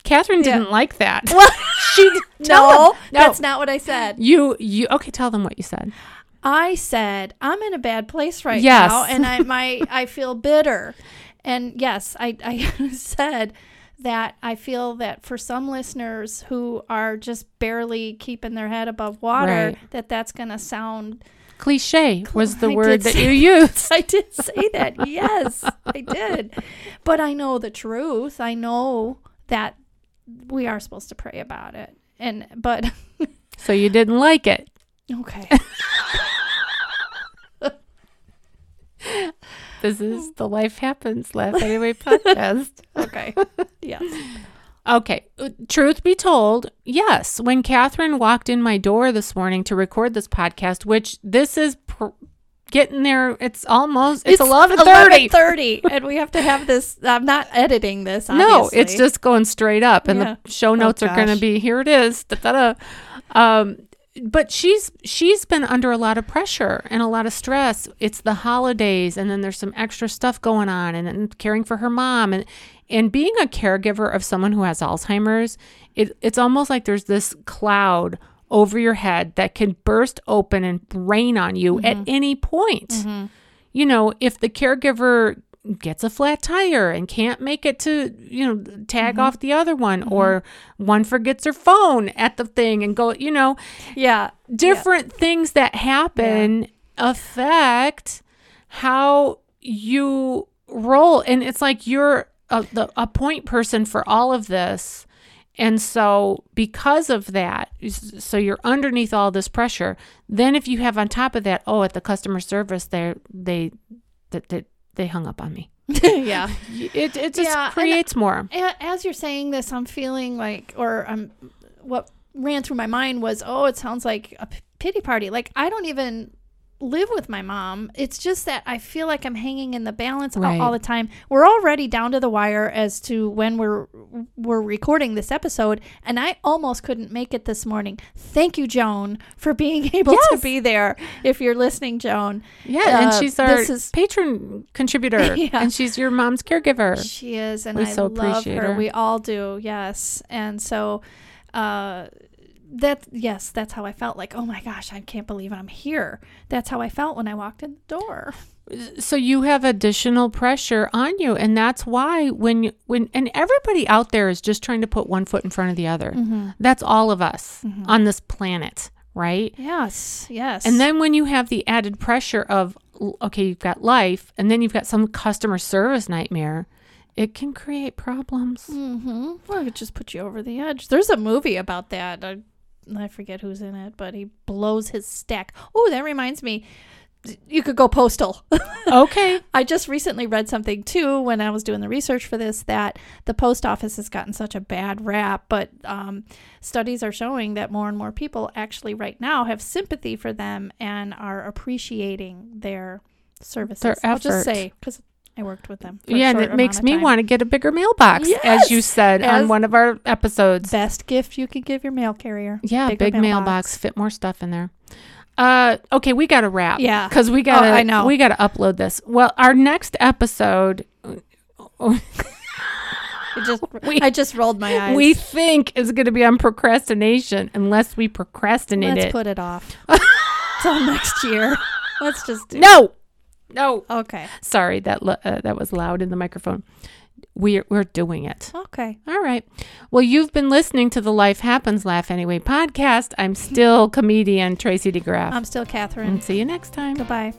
Catherine Yeah. didn't like that. What? she no, them. no. that's not what I said. you you okay? Tell them what you said. I said I'm in a bad place right Yes. now, and I my I feel bitter. And yes, I I said that I feel that for some listeners who are just barely keeping their head above water, Right. that that's going to sound. Cliche was the I word that you used. I did say that. yes, I did. But I know the truth. I know that we are supposed to pray about it. And but So you didn't like it. okay. This is the Life Happens Laugh Anyway podcast. Okay. Yes. Okay. uh, Truth be told, yes. When Catherine walked in my door this morning to record this podcast, which this is pr- getting there, it's almost it's, eleven thirty. 11:30, and we have to have this. I'm not editing this. No, it's just going straight up, and Yeah. the show notes are going to be here. It is. Um, but she's she's been under a lot of pressure and a lot of stress. It's the holidays, and then there's some extra stuff going on, and then caring for her mom, and and being a caregiver of someone who has Alzheimer's. It, it's almost like there's this cloud over your head that can burst open and rain on you at mm-hmm. any point mm-hmm. you know, if the caregiver gets a flat tire and can't make it to, you know, tag mm-hmm. off the other one, mm-hmm. or one forgets her phone at the thing and go, you know, yeah. different things that happen affect how you roll. And it's like you're a, the, a point person for all of this. And so, because of that, so you're underneath all this pressure. Then, if you have on top of that, oh, at the customer service, they they that they, they hung up on me. yeah. It it just Yeah, and- creates more. As you're saying this, I'm feeling like, or I'm, what ran through my mind was, oh, it sounds like a pity party. Like I don't even live with my mom. It's just that I feel like I'm hanging in the balance all- Right. all the time. We're already down to the wire as to when we're we're recording this episode, and I almost couldn't make it this morning. Thank you, Joan, for being able to be there. If you're listening, Joan, Yeah, and Uh, she's our is- patron contributor, Yeah. and she's your mom's caregiver. She is, and We I so love appreciate her. her. We all do, yes. And so, uh, that yes, that's how I felt. Like, oh my gosh, I can't believe I'm here. That's how I felt when I walked in the door. so you have additional pressure on you and that's why when when and everybody out there is just trying to put one foot in front of the other Mm-hmm. that's all of us on this planet right Yes, yes. and then when you have the added pressure of okay you've got life and then you've got some customer service nightmare it can create problems mm-hmm. Well, it just puts you over the edge. There's a movie about that. I, I forget who's in it, but he blows his stack. Oh, that reminds me. You could go postal. okay I just recently read something too when I was doing the research for this that the post office has gotten such a bad rap, but um, studies are showing that more and more people actually right now have sympathy for them and are appreciating their services. Their effort. I'll just say because I worked with them. Yeah and it makes me want to get a bigger mailbox Yes! as you said on one of our episodes best gift you could give your mail carrier. Yeah, big mailbox. fit more stuff in there. Uh, okay, we got to wrap. Yeah. because we got. Oh, I know. we got to upload this. Well, our next episode, It just We- I just rolled my eyes. we think is going to be on procrastination, unless we procrastinate Let's it. put it off till next year. Let's just do. no, no. Okay. Sorry, that uh, that was loud in the microphone. We're we're doing it. Okay. All right. Well, you've been listening to the Life Happens Laugh Anyway podcast. I'm still comedian Tracy DeGraff. I'm still Catherine. and see you next time. Goodbye.